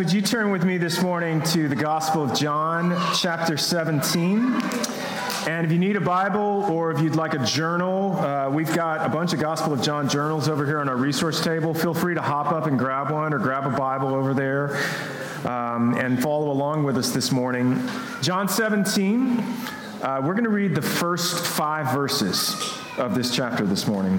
Would you turn with me this morning to the Gospel of John, chapter 17? And if you need a Bible or if you'd like a journal, uh, we've got a bunch of Gospel of John journals over here on our resource table. Feel free to hop up and grab one or grab a Bible over there um, and follow along with us this morning. John 17, uh, we're going to read the first five verses of this chapter this morning.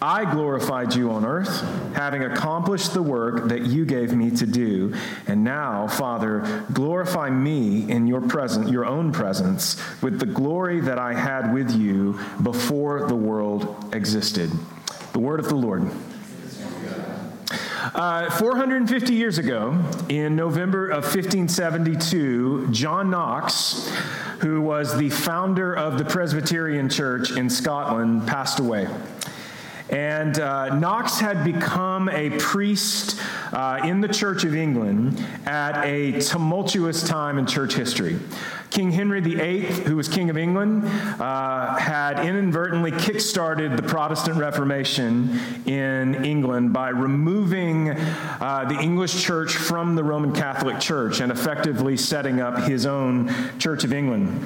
I glorified you on earth, having accomplished the work that you gave me to do. And now, Father, glorify me in your presence, your own presence, with the glory that I had with you before the world existed. The word of the Lord. Uh, 450 years ago, in November of 1572, John Knox, who was the founder of the Presbyterian Church in Scotland, passed away. And uh, Knox had become a priest uh, in the Church of England at a tumultuous time in church history. King Henry VIII, who was King of England, uh, had inadvertently kickstarted the Protestant Reformation in England by removing uh, the English church from the Roman Catholic Church and effectively setting up his own Church of England.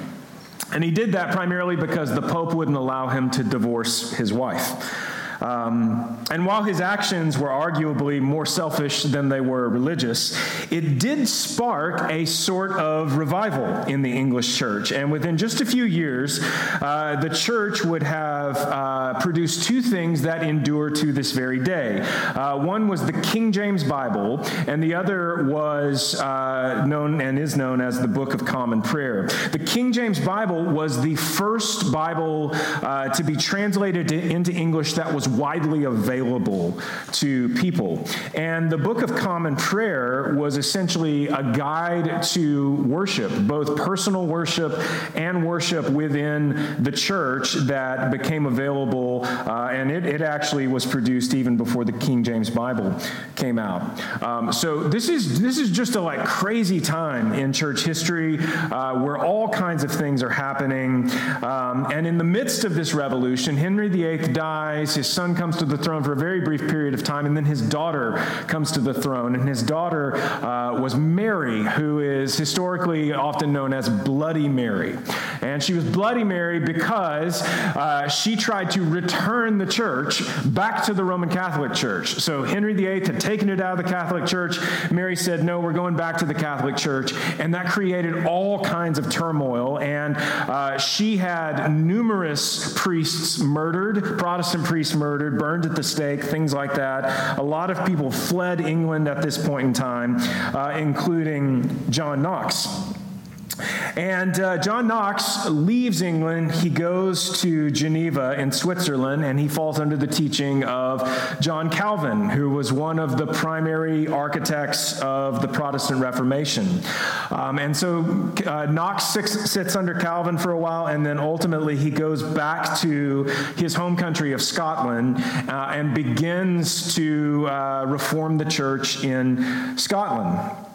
And he did that primarily because the Pope wouldn't allow him to divorce his wife. Um, and while his actions were arguably more selfish than they were religious, it did spark a sort of revival in the English church. And within just a few years, uh, the church would have uh, produced two things that endure to this very day. Uh, one was the King James Bible, and the other was uh, known and is known as the Book of Common Prayer. The King James Bible was the first Bible uh, to be translated to, into English that was widely available to people. And the Book of Common Prayer was essentially a guide to worship, both personal worship and worship within the church that became available. Uh, and it, it actually was produced even before the King James Bible came out. Um, so this is this is just a like crazy time in church history uh, where all kinds of things are happening. Um, and in the midst of this revolution, Henry VIII dies. His son comes to the throne for a very brief period of time, and then his daughter comes to the throne. And his daughter uh, was Mary, who is historically often known as Bloody Mary. And she was Bloody Mary because uh, she tried to return the church back to the Roman Catholic Church. So Henry VIII had taken it out of the Catholic Church. Mary said, No, we're going back to the Catholic Church. And that created all kinds of turmoil. And uh, she had numerous priests murdered, Protestant priests murdered burned at the stake, things like that. A lot of people fled England at this point in time, uh, including John Knox. And uh, John Knox leaves England. He goes to Geneva in Switzerland, and he falls under the teaching of John Calvin, who was one of the primary architects of the Protestant Reformation. Um, and so uh, Knox sits, under Calvin for a while, and then ultimately he goes back to his home country of Scotland uh, and begins to uh, reform the church in Scotland.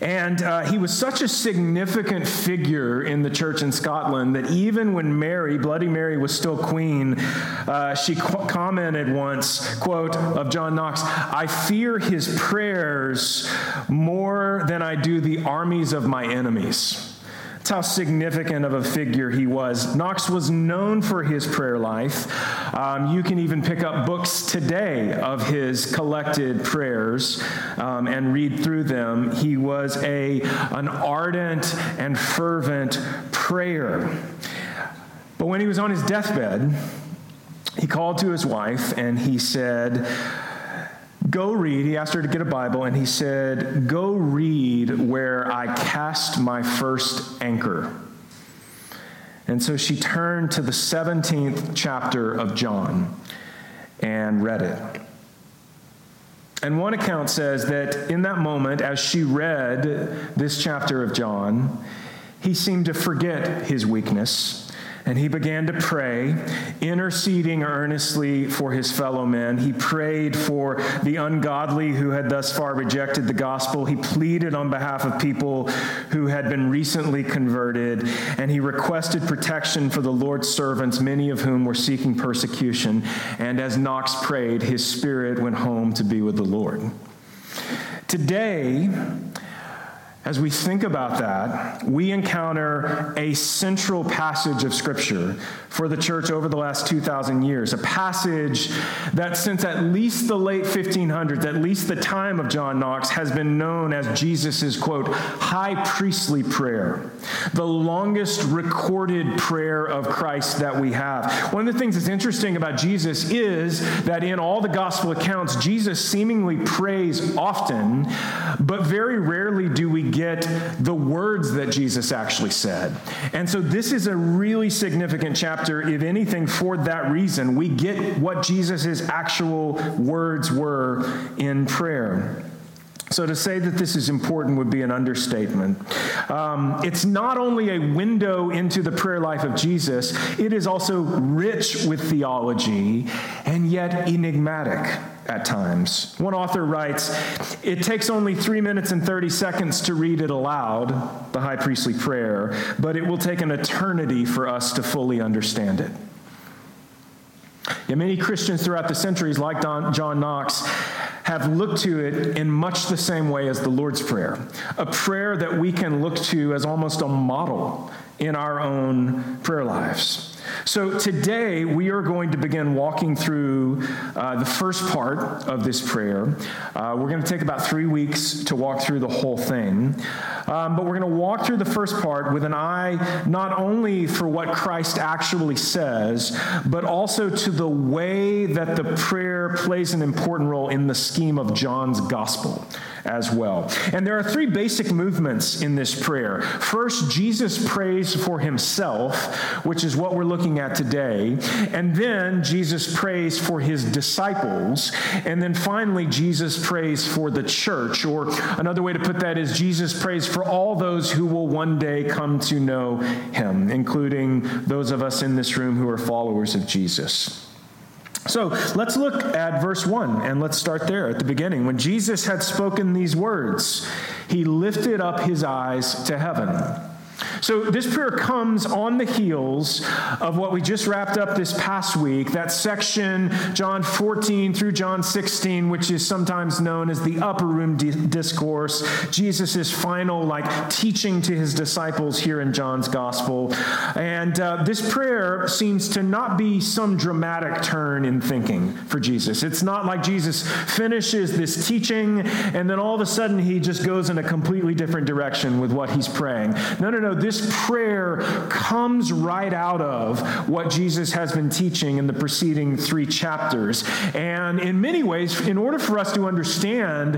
And uh, he was such a significant figure in the church in Scotland that even when Mary, Bloody Mary, was still queen, uh, she qu- commented once, quote, of John Knox, I fear his prayers more than I do the armies of my enemies. That's how significant of a figure he was. Knox was known for his prayer life. Um, you can even pick up books today of his collected prayers um, and read through them. He was a, an ardent and fervent prayer. But when he was on his deathbed, he called to his wife and he said, Go read. He asked her to get a Bible, and he said, Go read where I cast my first anchor. And so she turned to the 17th chapter of John and read it. And one account says that in that moment, as she read this chapter of John, he seemed to forget his weakness and he began to pray, interceding earnestly for his fellow men. He prayed for the ungodly who had thus far rejected the gospel. He pleaded on behalf of people who had been recently converted. And he requested protection for the Lord's servants, many of whom were seeking persecution. And as Knox prayed, his spirit went home to be with the Lord. Today, as we think about that, we encounter a central passage of Scripture for the church over the last 2,000 years. A passage that, since at least the late 1500s, at least the time of John Knox, has been known as Jesus' quote, high priestly prayer, the longest recorded prayer of Christ that we have. One of the things that's interesting about Jesus is that in all the gospel accounts, Jesus seemingly prays often, but very rarely do we get the words that Jesus actually said. And so this is a really significant chapter if anything, for that reason. We get what Jesus' actual words were in prayer. So, to say that this is important would be an understatement. Um, it's not only a window into the prayer life of Jesus, it is also rich with theology and yet enigmatic at times. One author writes It takes only three minutes and 30 seconds to read it aloud, the high priestly prayer, but it will take an eternity for us to fully understand it. Many Christians throughout the centuries, like Don, John Knox, have looked to it in much the same way as the Lord's Prayer, a prayer that we can look to as almost a model in our own prayer lives. So today we are going to begin walking through uh, the first part of this prayer. Uh, we're going to take about three weeks to walk through the whole thing. Um, but we're going to walk through the first part with an eye not only for what Christ actually says, but also to the way that the prayer plays an important role in the scheme of John's gospel as well. And there are three basic movements in this prayer. First, Jesus prays for himself, which is what we're looking at today. And then Jesus prays for his disciples. And then finally, Jesus prays for the church. Or another way to put that is Jesus prays for all those who will one day come to know him, including those of us in this room who are followers of Jesus. So let's look at verse 1 and let's start there at the beginning. When Jesus had spoken these words, he lifted up his eyes to heaven so, this prayer comes on the heels of what we just wrapped up this past week, that section, John 14 through John 16, which is sometimes known as the upper room discourse, Jesus' final, like, teaching to his disciples here in John's gospel. And uh, this prayer seems to not be some dramatic turn in thinking for Jesus. It's not like Jesus finishes this teaching and then all of a sudden he just goes in a completely different direction with what he's praying. No, no, no this prayer comes right out of what Jesus has been teaching in the preceding three chapters. And in many ways, in order for us to understand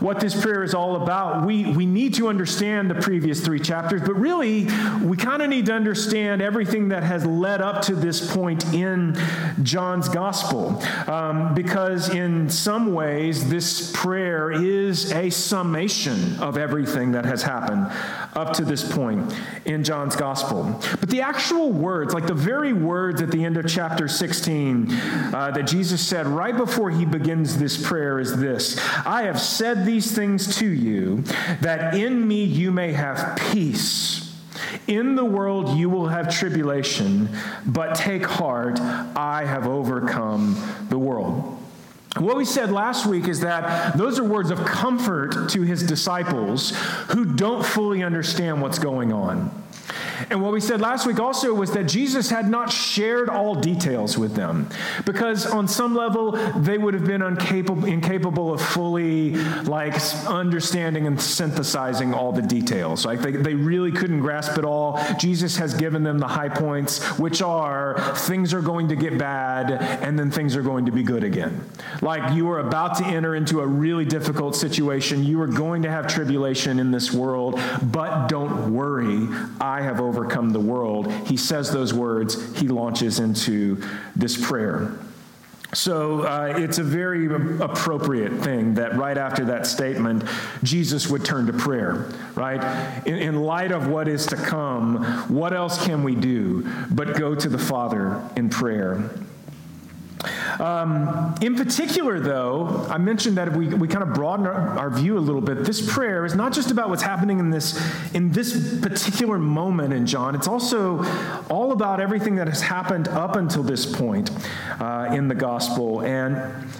what this prayer is all about, we, we need to understand the previous three chapters, but really, we kind of need to understand everything that has led up to this point in John's gospel. Um, because in some ways, this prayer is a summation of everything that has happened up to this point in John's gospel. But the actual words, like the very words at the end of chapter 16 uh, that Jesus said right before he begins this prayer, is this I have said these things to you that in me you may have peace. In the world you will have tribulation, but take heart, I have overcome the world. What we said last week is that those are words of comfort to his disciples who don't fully understand what's going on. And what we said last week also was that Jesus had not shared all details with them because on some level they would have been incapable, incapable of fully like understanding and synthesizing all the details. Like they, they really couldn't grasp it all. Jesus has given them the high points, which are things are going to get bad and then things are going to be good again. Like you are about to enter into a really difficult situation. You are going to have tribulation in this world, but don't worry. I have overcome the world. He says those words, he launches into this prayer. So uh, it's a very appropriate thing that right after that statement, Jesus would turn to prayer, right? In, in, light of what is to come, what else can we do but go to the Father in prayer? Um, in particular, though, I mentioned that we, we kind of broaden our, our, view a little bit. This prayer is not just about what's happening in this, in this particular moment in John, it's also all about everything that has happened up until this point uh, in the gospel. And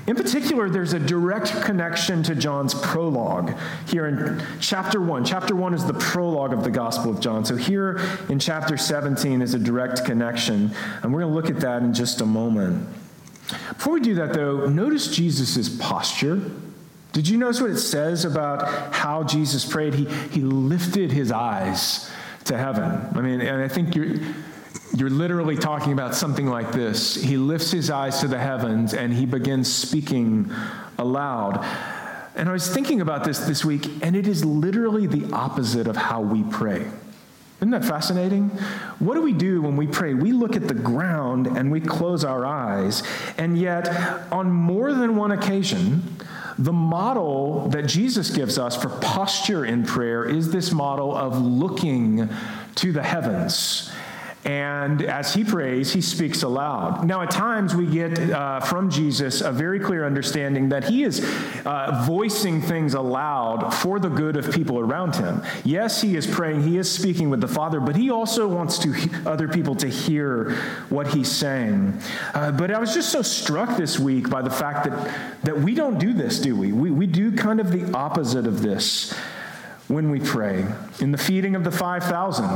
in particular, there's a direct connection to John's prologue here in chapter 1. Chapter 1 is the prologue of the gospel of John. So here in chapter 17 is a direct connection. And we're going to look at that in just a moment. Before we do that, though, notice Jesus' posture. Did you notice what it says about how Jesus prayed? He, he lifted his eyes to heaven. I mean, and I think you're, you're literally talking about something like this. He lifts his eyes to the heavens and he begins speaking aloud. And I was thinking about this this week, and it is literally the opposite of how we pray. Isn't that fascinating? What do we do when we pray? We look at the ground and we close our eyes. And yet, on more than one occasion, the model that Jesus gives us for posture in prayer is this model of looking to the heavens and as he prays, he speaks aloud. Now, at times, we get uh, from Jesus a very clear understanding that he is uh, voicing things aloud for the good of people around him. Yes, he is praying, he is speaking with the Father, but he also wants to he- other people to hear what he's saying. Uh, but I was just so struck this week by the fact that, that we don't do this, do we? we? We do kind of the opposite of this when we pray. In the feeding of the 5,000,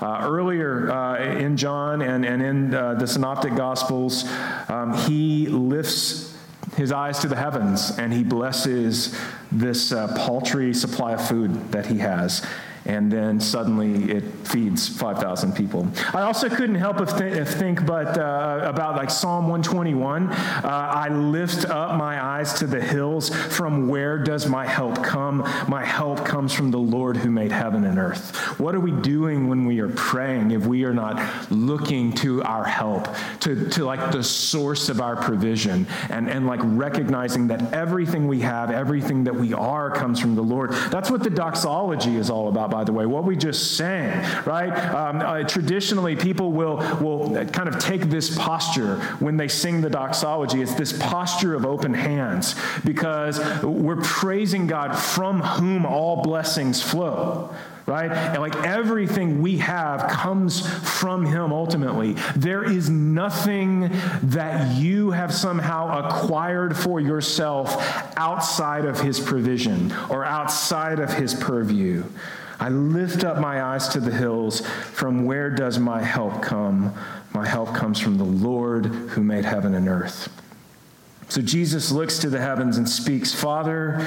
uh, earlier uh, in John and, and in uh, the Synoptic Gospels, um, he lifts his eyes to the heavens and he blesses this uh, paltry supply of food that he has and then suddenly it feeds 5,000 people. I also couldn't help but th- think but uh, about like Psalm 121. Uh, I lift up my eyes to the hills. From where does my help come? My help comes from the Lord who made heaven and earth. What are we doing when we are praying if we are not looking to our help, to, to like the source of our provision, and, and like recognizing that everything we have, everything that we are comes from the Lord? That's what the doxology is all about by the way, what we just sang, right? Um, uh, traditionally, people will, will kind of take this posture when they sing the doxology. It's this posture of open hands because we're praising God from whom all blessings flow right? And like everything we have comes from Him ultimately. There is nothing that you have somehow acquired for yourself outside of His provision or outside of His purview. I lift up my eyes to the hills. From where does my help come? My help comes from the Lord who made heaven and earth. So Jesus looks to the heavens and speaks, Father,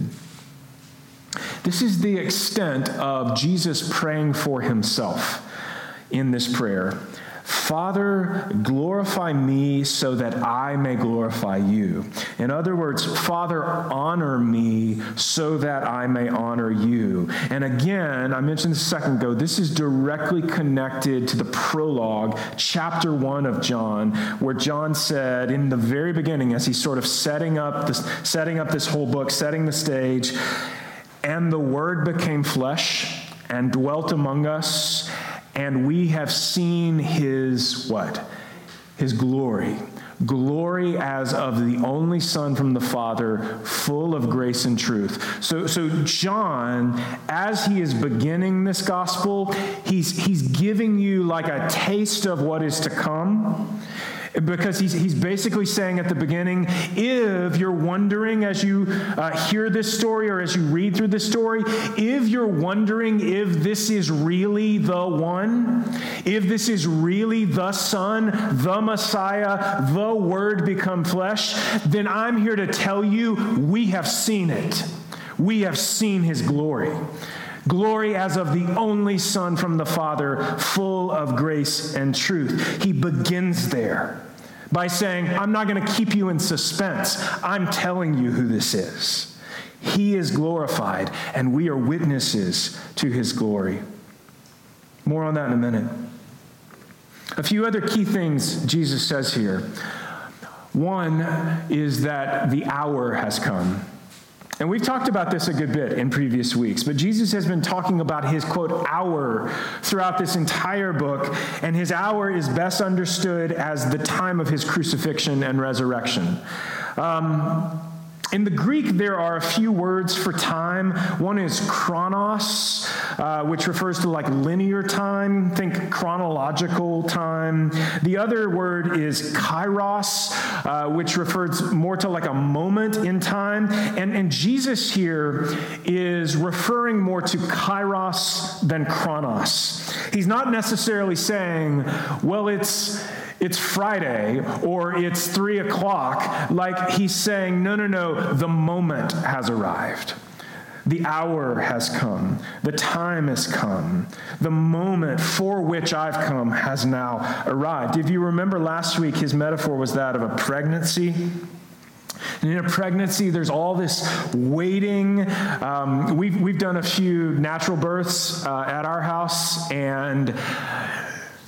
This is the extent of Jesus praying for himself in this prayer. Father, glorify me so that I may glorify you. In other words, Father, honor me so that I may honor you. And again, I mentioned this a second ago, this is directly connected to the prologue, chapter 1 of John, where John said in the very beginning, as he's sort of setting up this, setting up this whole book, setting the stage, and the Word became flesh and dwelt among us and we have seen his what? His glory. Glory as of the only Son from the Father, full of grace and truth. So, so John, as he is beginning this gospel, he's, he's giving you like a taste of what is to come. Because he's, he's basically saying at the beginning if you're wondering as you uh, hear this story or as you read through this story, if you're wondering if this is really the one, if this is really the Son, the Messiah, the Word become flesh, then I'm here to tell you we have seen it. We have seen his glory. Glory as of the only Son from the Father, full of grace and truth. He begins there by saying, I'm not going to keep you in suspense. I'm telling you who this is. He is glorified, and we are witnesses to his glory. More on that in a minute. A few other key things Jesus says here. One is that the hour has come. And we've talked about this a good bit in previous weeks, but Jesus has been talking about his quote hour throughout this entire book, and his hour is best understood as the time of his crucifixion and resurrection. Um, in the Greek, there are a few words for time. One is chronos, uh, which refers to like linear time, think chronological time. The other word is kairos, uh, which refers more to like a moment in time. And, and Jesus here is referring more to kairos than chronos. He's not necessarily saying, well, it's it's Friday or it's three o'clock. Like he's saying, no, no, no, the moment has arrived. The hour has come. The time has come. The moment for which I've come has now arrived. If you remember last week, his metaphor was that of a pregnancy. And in a pregnancy, there's all this waiting. Um, we've, we've done a few natural births uh, at our house, and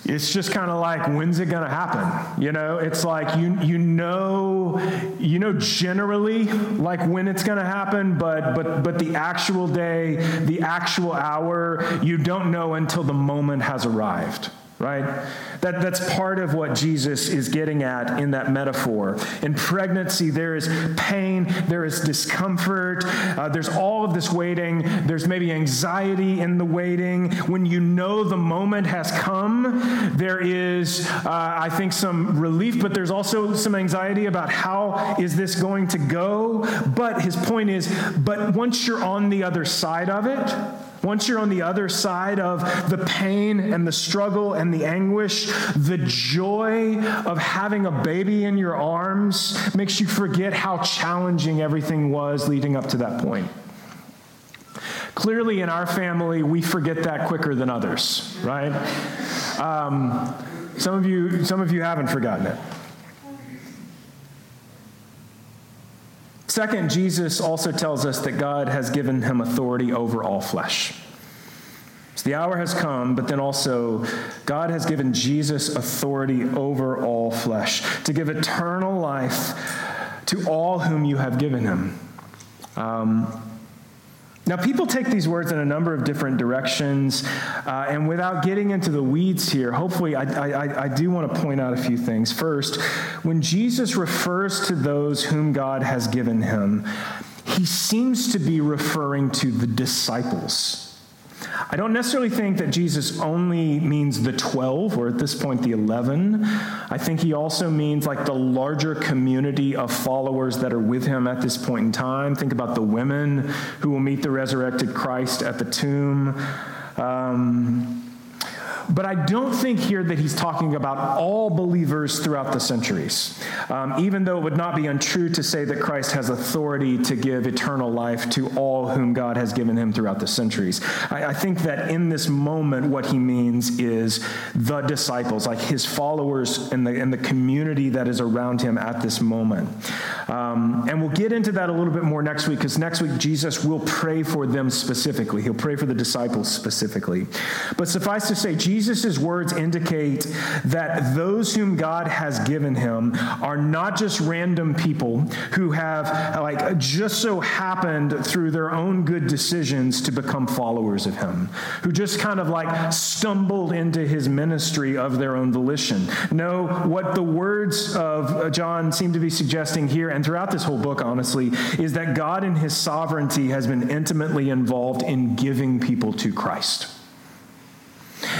it's just kind of like when's it going to happen? You know it's like you you know you know generally like when it's going to happen but but but the actual day the actual hour you don't know until the moment has arrived right? That, that's part of what Jesus is getting at in that metaphor. In pregnancy, there is pain, there is discomfort, uh, there's all of this waiting, there's maybe anxiety in the waiting. When you know the moment has come, there is, uh, I think, some relief, but there's also some anxiety about how is this going to go. But his point is, but once you're on the other side of it, once you're on the other side of the pain and the struggle and the anguish, the joy of having a baby in your arms makes you forget how challenging everything was leading up to that point. Clearly, in our family, we forget that quicker than others, right? Um, some of you, some of you haven't forgotten it. Second, Jesus also tells us that God has given him authority over all flesh. So the hour has come, but then also God has given Jesus authority over all flesh to give eternal life to all whom you have given him. Um, now, people take these words in a number of different directions, uh, and without getting into the weeds here, hopefully, I, I, I do want to point out a few things. First, when Jesus refers to those whom God has given him, he seems to be referring to the disciples. I don't necessarily think that Jesus only means the 12, or at this point, the 11. I think he also means like the larger community of followers that are with him at this point in time. Think about the women who will meet the resurrected Christ at the tomb. Um, but I don't think here that he's talking about all believers throughout the centuries, um, even though it would not be untrue to say that Christ has authority to give eternal life to all whom God has given him throughout the centuries. I, I think that in this moment, what he means is the disciples, like his followers and the, and the community that is around him at this moment. Um, and we'll get into that a little bit more next week because next week Jesus will pray for them specifically. He'll pray for the disciples specifically. But suffice to say, Jesus Jesus' words indicate that those whom God has given him are not just random people who have, like, just so happened through their own good decisions to become followers of him, who just kind of like stumbled into his ministry of their own volition. No, what the words of John seem to be suggesting here and throughout this whole book, honestly, is that God in his sovereignty has been intimately involved in giving people to Christ.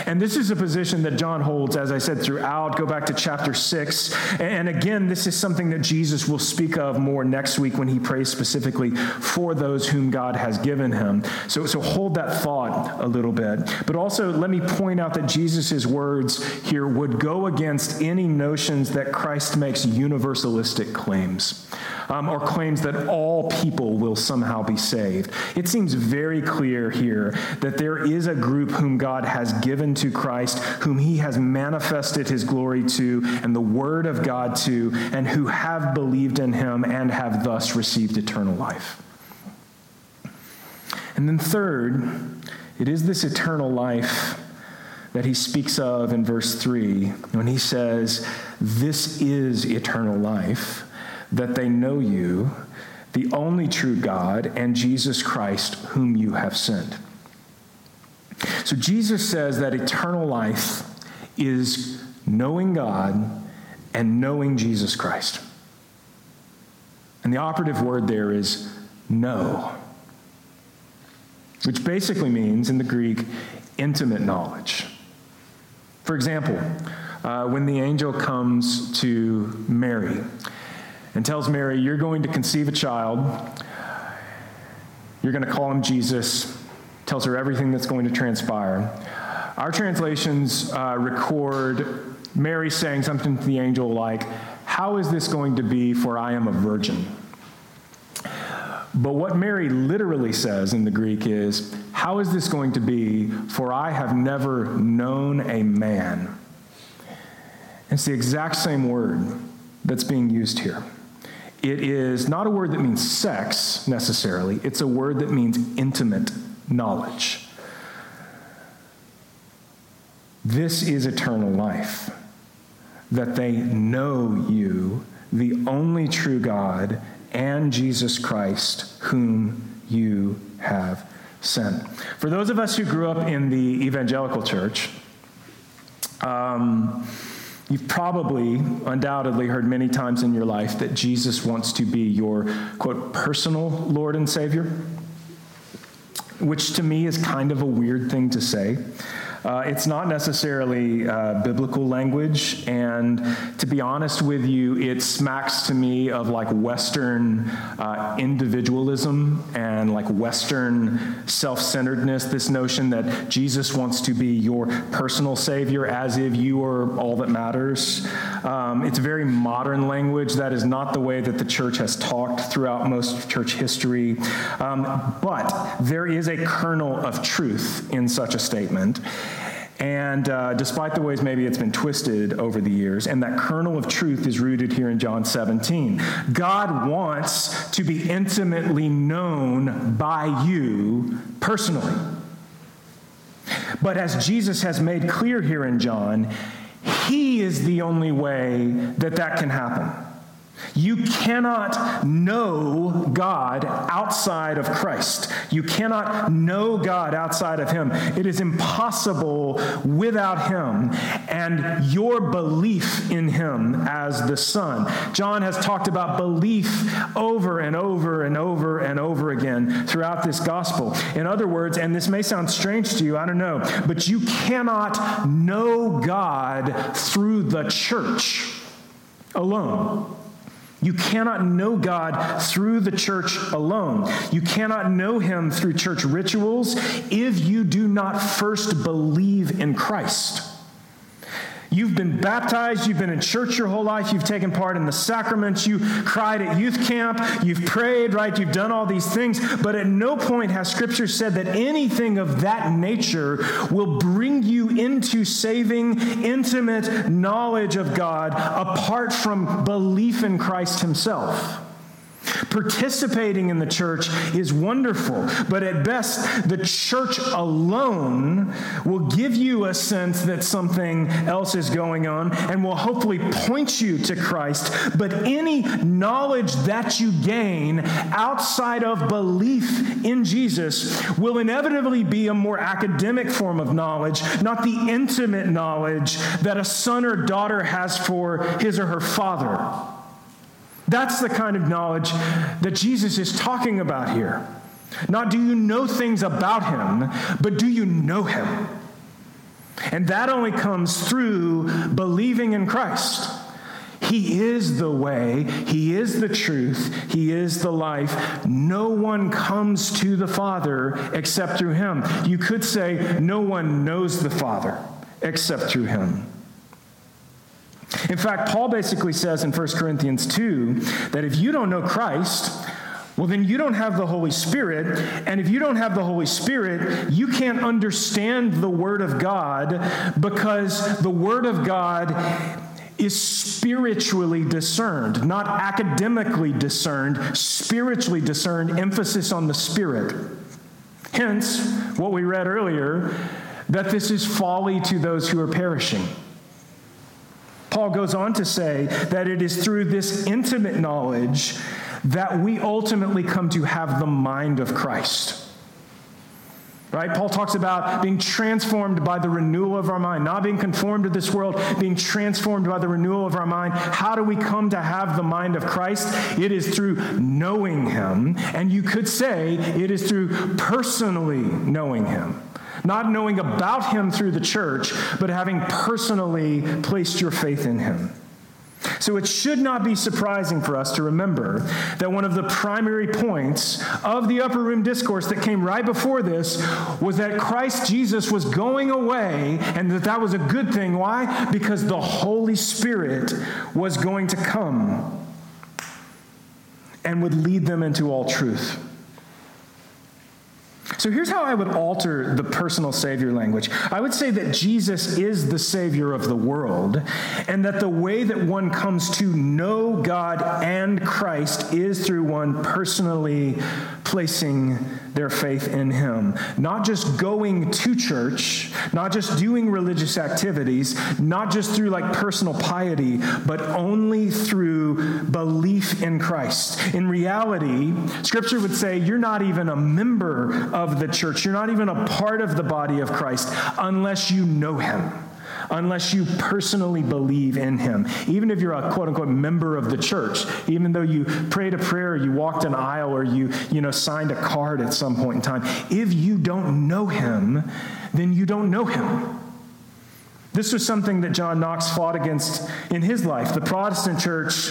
And this is a position that John holds, as I said, throughout. Go back to chapter 6. And again, this is something that Jesus will speak of more next week when he prays specifically for those whom God has given him. So, so hold that thought a little bit. But also, let me point out that Jesus' words here would go against any notions that Christ makes universalistic claims um, or claims that all people will somehow be saved. It seems very clear here that there is a group whom God has given to Christ, whom he has manifested his glory to and the word of God to, and who have believed in him and have thus received eternal life. And then, third, it is this eternal life that he speaks of in verse 3 when he says, This is eternal life that they know you, the only true God, and Jesus Christ, whom you have sent. So Jesus says that eternal life is knowing God and knowing Jesus Christ. And the operative word there is know, which basically means in the Greek, intimate knowledge. For example, uh, when the angel comes to Mary and tells Mary, You're going to conceive a child. You're going to call him Jesus. Tells her everything that's going to transpire. Our translations uh, record Mary saying something to the angel like, How is this going to be, for I am a virgin? But what Mary literally says in the Greek is, How is this going to be, for I have never known a man? It's the exact same word that's being used here. It is not a word that means sex necessarily, it's a word that means intimate knowledge. This is eternal life, that they know you, the only true God, and Jesus Christ, whom you have sent. For those of us who grew up in the evangelical church, um, You've probably, undoubtedly, heard many times in your life that Jesus wants to be your, quote, personal Lord and Savior, which to me is kind of a weird thing to say. Uh, it's not necessarily uh, biblical language, and to be honest with you, it smacks to me of like Western uh, individualism and like Western self centeredness. This notion that Jesus wants to be your personal Savior as if you are all that matters. Um, it's very modern language. That is not the way that the church has talked throughout most church history. Um, but there is a kernel of truth in such a statement. And uh, despite the ways maybe it's been twisted over the years, and that kernel of truth is rooted here in John 17. God wants to be intimately known by you personally. But as Jesus has made clear here in John, He is the only way that that can happen. You cannot know God outside of Christ. You cannot know God outside of Him. It is impossible without Him and your belief in Him as the Son. John has talked about belief over and over and over and over again throughout this gospel. In other words, and this may sound strange to you, I don't know, but you cannot know God through the church alone. You cannot know God through the church alone. You cannot know Him through church rituals if you do not first believe in Christ. You've been baptized, you've been in church your whole life, you've taken part in the sacraments, you cried at youth camp, you've prayed, right? You've done all these things, but at no point has Scripture said that anything of that nature will bring you into saving, intimate knowledge of God apart from belief in Christ Himself. Participating in the church is wonderful, but at best, the church alone will give you a sense that something else is going on and will hopefully point you to Christ. But any knowledge that you gain outside of belief in Jesus will inevitably be a more academic form of knowledge, not the intimate knowledge that a son or daughter has for his or her father. That's the kind of knowledge that Jesus is talking about here. Not do you know things about him, but do you know him? And that only comes through believing in Christ. He is the way, He is the truth, He is the life. No one comes to the Father except through Him. You could say, no one knows the Father except through Him. In fact, Paul basically says in 1 Corinthians 2 that if you don't know Christ, well, then you don't have the Holy Spirit. And if you don't have the Holy Spirit, you can't understand the Word of God because the Word of God is spiritually discerned, not academically discerned, spiritually discerned, emphasis on the Spirit. Hence, what we read earlier, that this is folly to those who are perishing. Paul goes on to say that it is through this intimate knowledge that we ultimately come to have the mind of Christ. Right? Paul talks about being transformed by the renewal of our mind, not being conformed to this world, being transformed by the renewal of our mind. How do we come to have the mind of Christ? It is through knowing Him. And you could say it is through personally knowing Him. Not knowing about Him through the church, but having personally placed your faith in Him. So it should not be surprising for us to remember that one of the primary points of the upper room discourse that came right before this was that Christ Jesus was going away and that that was a good thing. Why? Because the Holy Spirit was going to come and would lead them into all truth. So here's how I would alter the personal Savior language. I would say that Jesus is the Savior of the world, and that the way that one comes to know God and Christ is through one personally placing their faith in Him. Not just going to church, not just doing religious activities, not just through like personal piety, but only through belief in Christ. In reality, Scripture would say you're not even a member of the church, you're not even a part of the body of Christ unless you know Him unless you personally believe in him. Even if you're a quote unquote member of the church, even though you prayed a prayer, you walked an aisle, or you, you know, signed a card at some point in time, if you don't know him, then you don't know him. This was something that John Knox fought against in his life. The Protestant church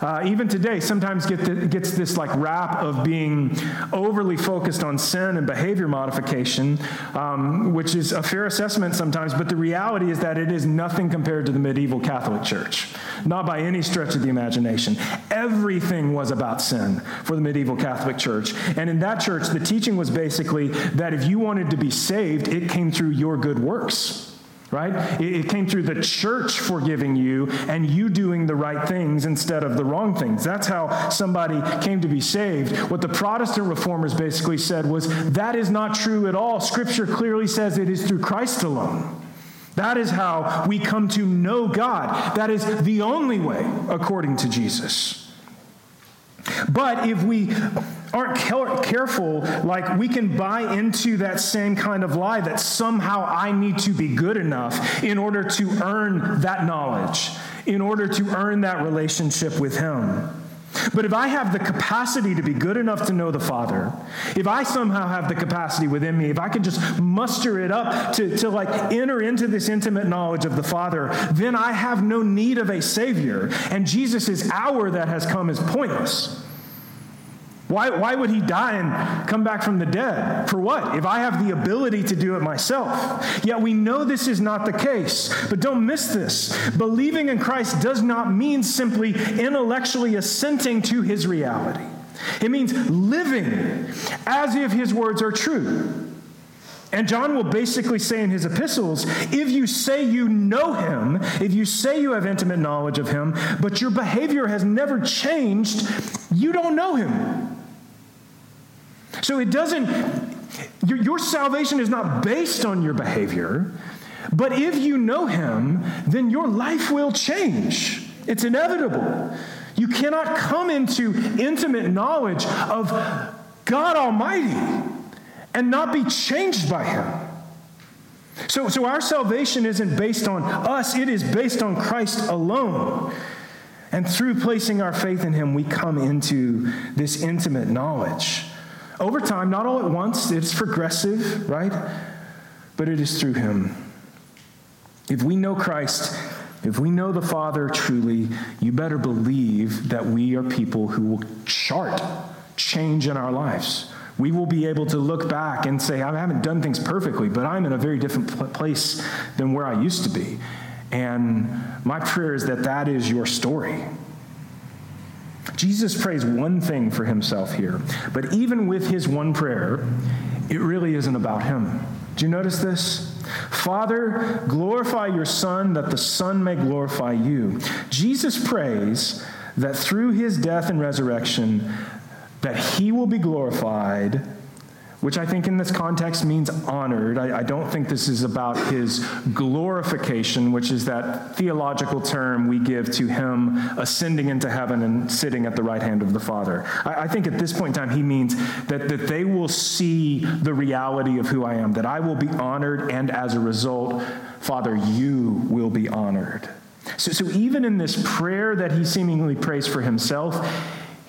uh, even today, sometimes get the, gets this like rap of being overly focused on sin and behavior modification, um, which is a fair assessment sometimes, but the reality is that it is nothing compared to the medieval Catholic Church. Not by any stretch of the imagination. Everything was about sin for the medieval Catholic Church. And in that church, the teaching was basically that if you wanted to be saved, it came through your good works right? It, came through the church forgiving you and you doing the right things instead of the wrong things. That's how somebody came to be saved. What the Protestant reformers basically said was that is not true at all. Scripture clearly says it is through Christ alone. That is how we come to know God. That is the only way, according to Jesus. But if we aren't careful, like we can buy into that same kind of lie that somehow I need to be good enough in order to earn that knowledge, in order to earn that relationship with Him. But if I have the capacity to be good enough to know the Father, if I somehow have the capacity within me, if I can just muster it up to, to like enter into this intimate knowledge of the Father, then I have no need of a Savior. And Jesus' hour that has come is pointless. Why, why would he die and come back from the dead? For what? If I have the ability to do it myself. Yet we know this is not the case. But don't miss this. Believing in Christ does not mean simply intellectually assenting to his reality, it means living as if his words are true. And John will basically say in his epistles if you say you know him, if you say you have intimate knowledge of him, but your behavior has never changed, you don't know him. So it doesn't, your, your salvation is not based on your behavior, but if you know Him, then your life will change. It's inevitable. You cannot come into intimate knowledge of God Almighty and not be changed by Him. So, so our salvation isn't based on us, it is based on Christ alone. And through placing our faith in Him, we come into this intimate knowledge. Over time, not all at once, it's progressive, right? But it is through him. If we know Christ, if we know the Father truly, you better believe that we are people who will chart change in our lives. We will be able to look back and say, I haven't done things perfectly, but I'm in a very different place than where I used to be. And my prayer is that that is your story. Jesus prays one thing for himself here, but even with his one prayer, it really isn't about him. Do you notice this? Father, glorify your Son, that the Son may glorify you. Jesus prays that through his death and resurrection, that he will be glorified which I think in this context means honored. I, I, don't think this is about his glorification, which is that theological term we give to him ascending into heaven and sitting at the right hand of the Father. I, I think at this point in time, he means that, that they will see the reality of who I am, that I will be honored, and as a result, Father, you will be honored. So, so even in this prayer that he seemingly prays for himself,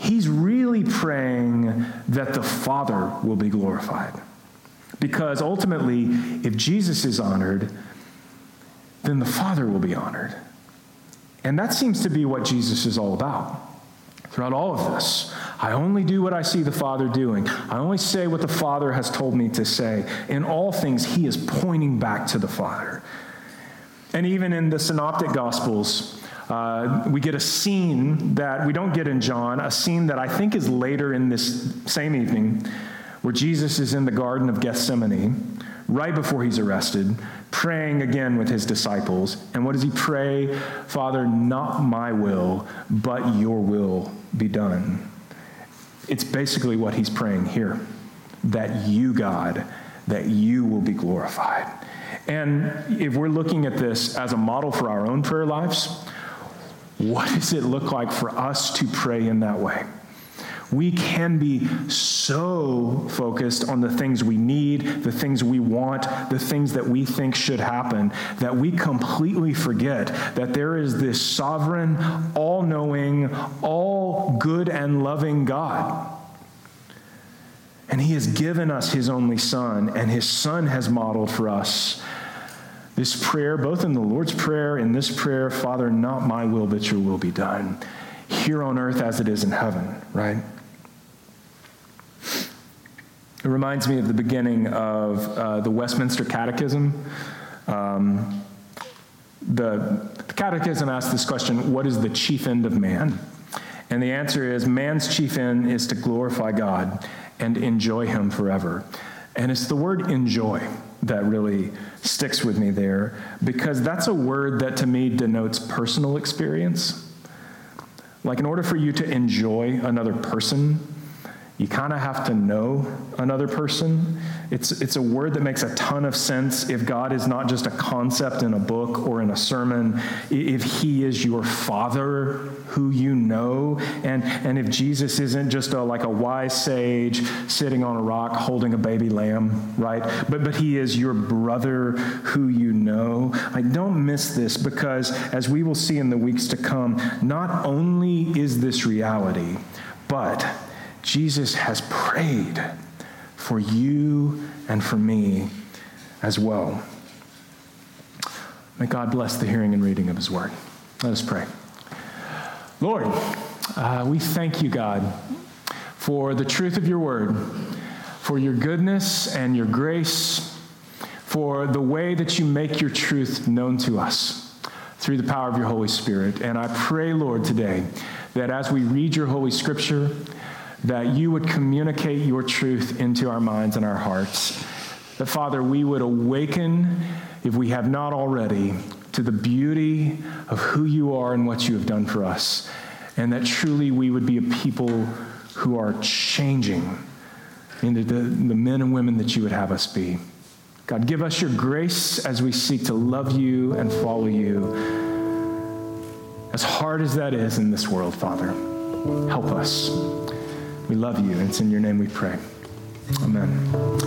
he's really praying that the Father will be glorified. Because ultimately, if Jesus is honored, then the Father will be honored. And that seems to be what Jesus is all about. Throughout all of this, I only do what I see the Father doing. I only say what the Father has told me to say. In all things, He is pointing back to the Father. And even in the Synoptic Gospels, uh, we get a scene that we don't get in John, a scene that I think is later in this same evening, where Jesus is in the Garden of Gethsemane, right before he's arrested, praying again with his disciples. And what does he pray? Father, not my will, but your will be done. It's basically what he's praying here that you, God, that you will be glorified. And if we're looking at this as a model for our own prayer lives, what does it look like for us to pray in that way? We can be so focused on the things we need, the things we want, the things that we think should happen, that we completely forget that there is this sovereign, all knowing, all good and loving God. And He has given us His only Son, and His Son has modeled for us this prayer, both in the Lord's Prayer, in this prayer, Father, not my will, but your will be done, here on earth as it is in heaven, right? It reminds me of the beginning of uh, the Westminster Catechism. Um, the, the Catechism asks this question What is the chief end of man? And the answer is man's chief end is to glorify God and enjoy Him forever. And it's the word enjoy that really sticks with me there because that's a word that to me denotes personal experience. Like, in order for you to enjoy another person, you kind of have to know another person. It's, it's a word that makes a ton of sense if God is not just a concept in a book or in a sermon, if He is your Father who you know, and, and if Jesus isn't just a, like a wise sage sitting on a rock holding a baby lamb, right? But, but He is your brother who you know. Like, don't miss this because, as we will see in the weeks to come, not only is this reality, Jesus has prayed for you and for me as well. May God bless the hearing and reading of his word. Let us pray. Lord, uh, we thank you, God, for the truth of your word, for your goodness and your grace, for the way that you make your truth known to us through the power of your Holy Spirit. And I pray, Lord, today that as we read your Holy Scripture, that you would communicate your truth into our minds and our hearts. That, Father, we would awaken, if we have not already, to the beauty of who you are and what you have done for us. And that truly we would be a people who are changing into the, the men and women that you would have us be. God, give us your grace as we seek to love you and follow you. As hard as that is in this world, Father, help us. We love you, and it's in your name we pray. Amen.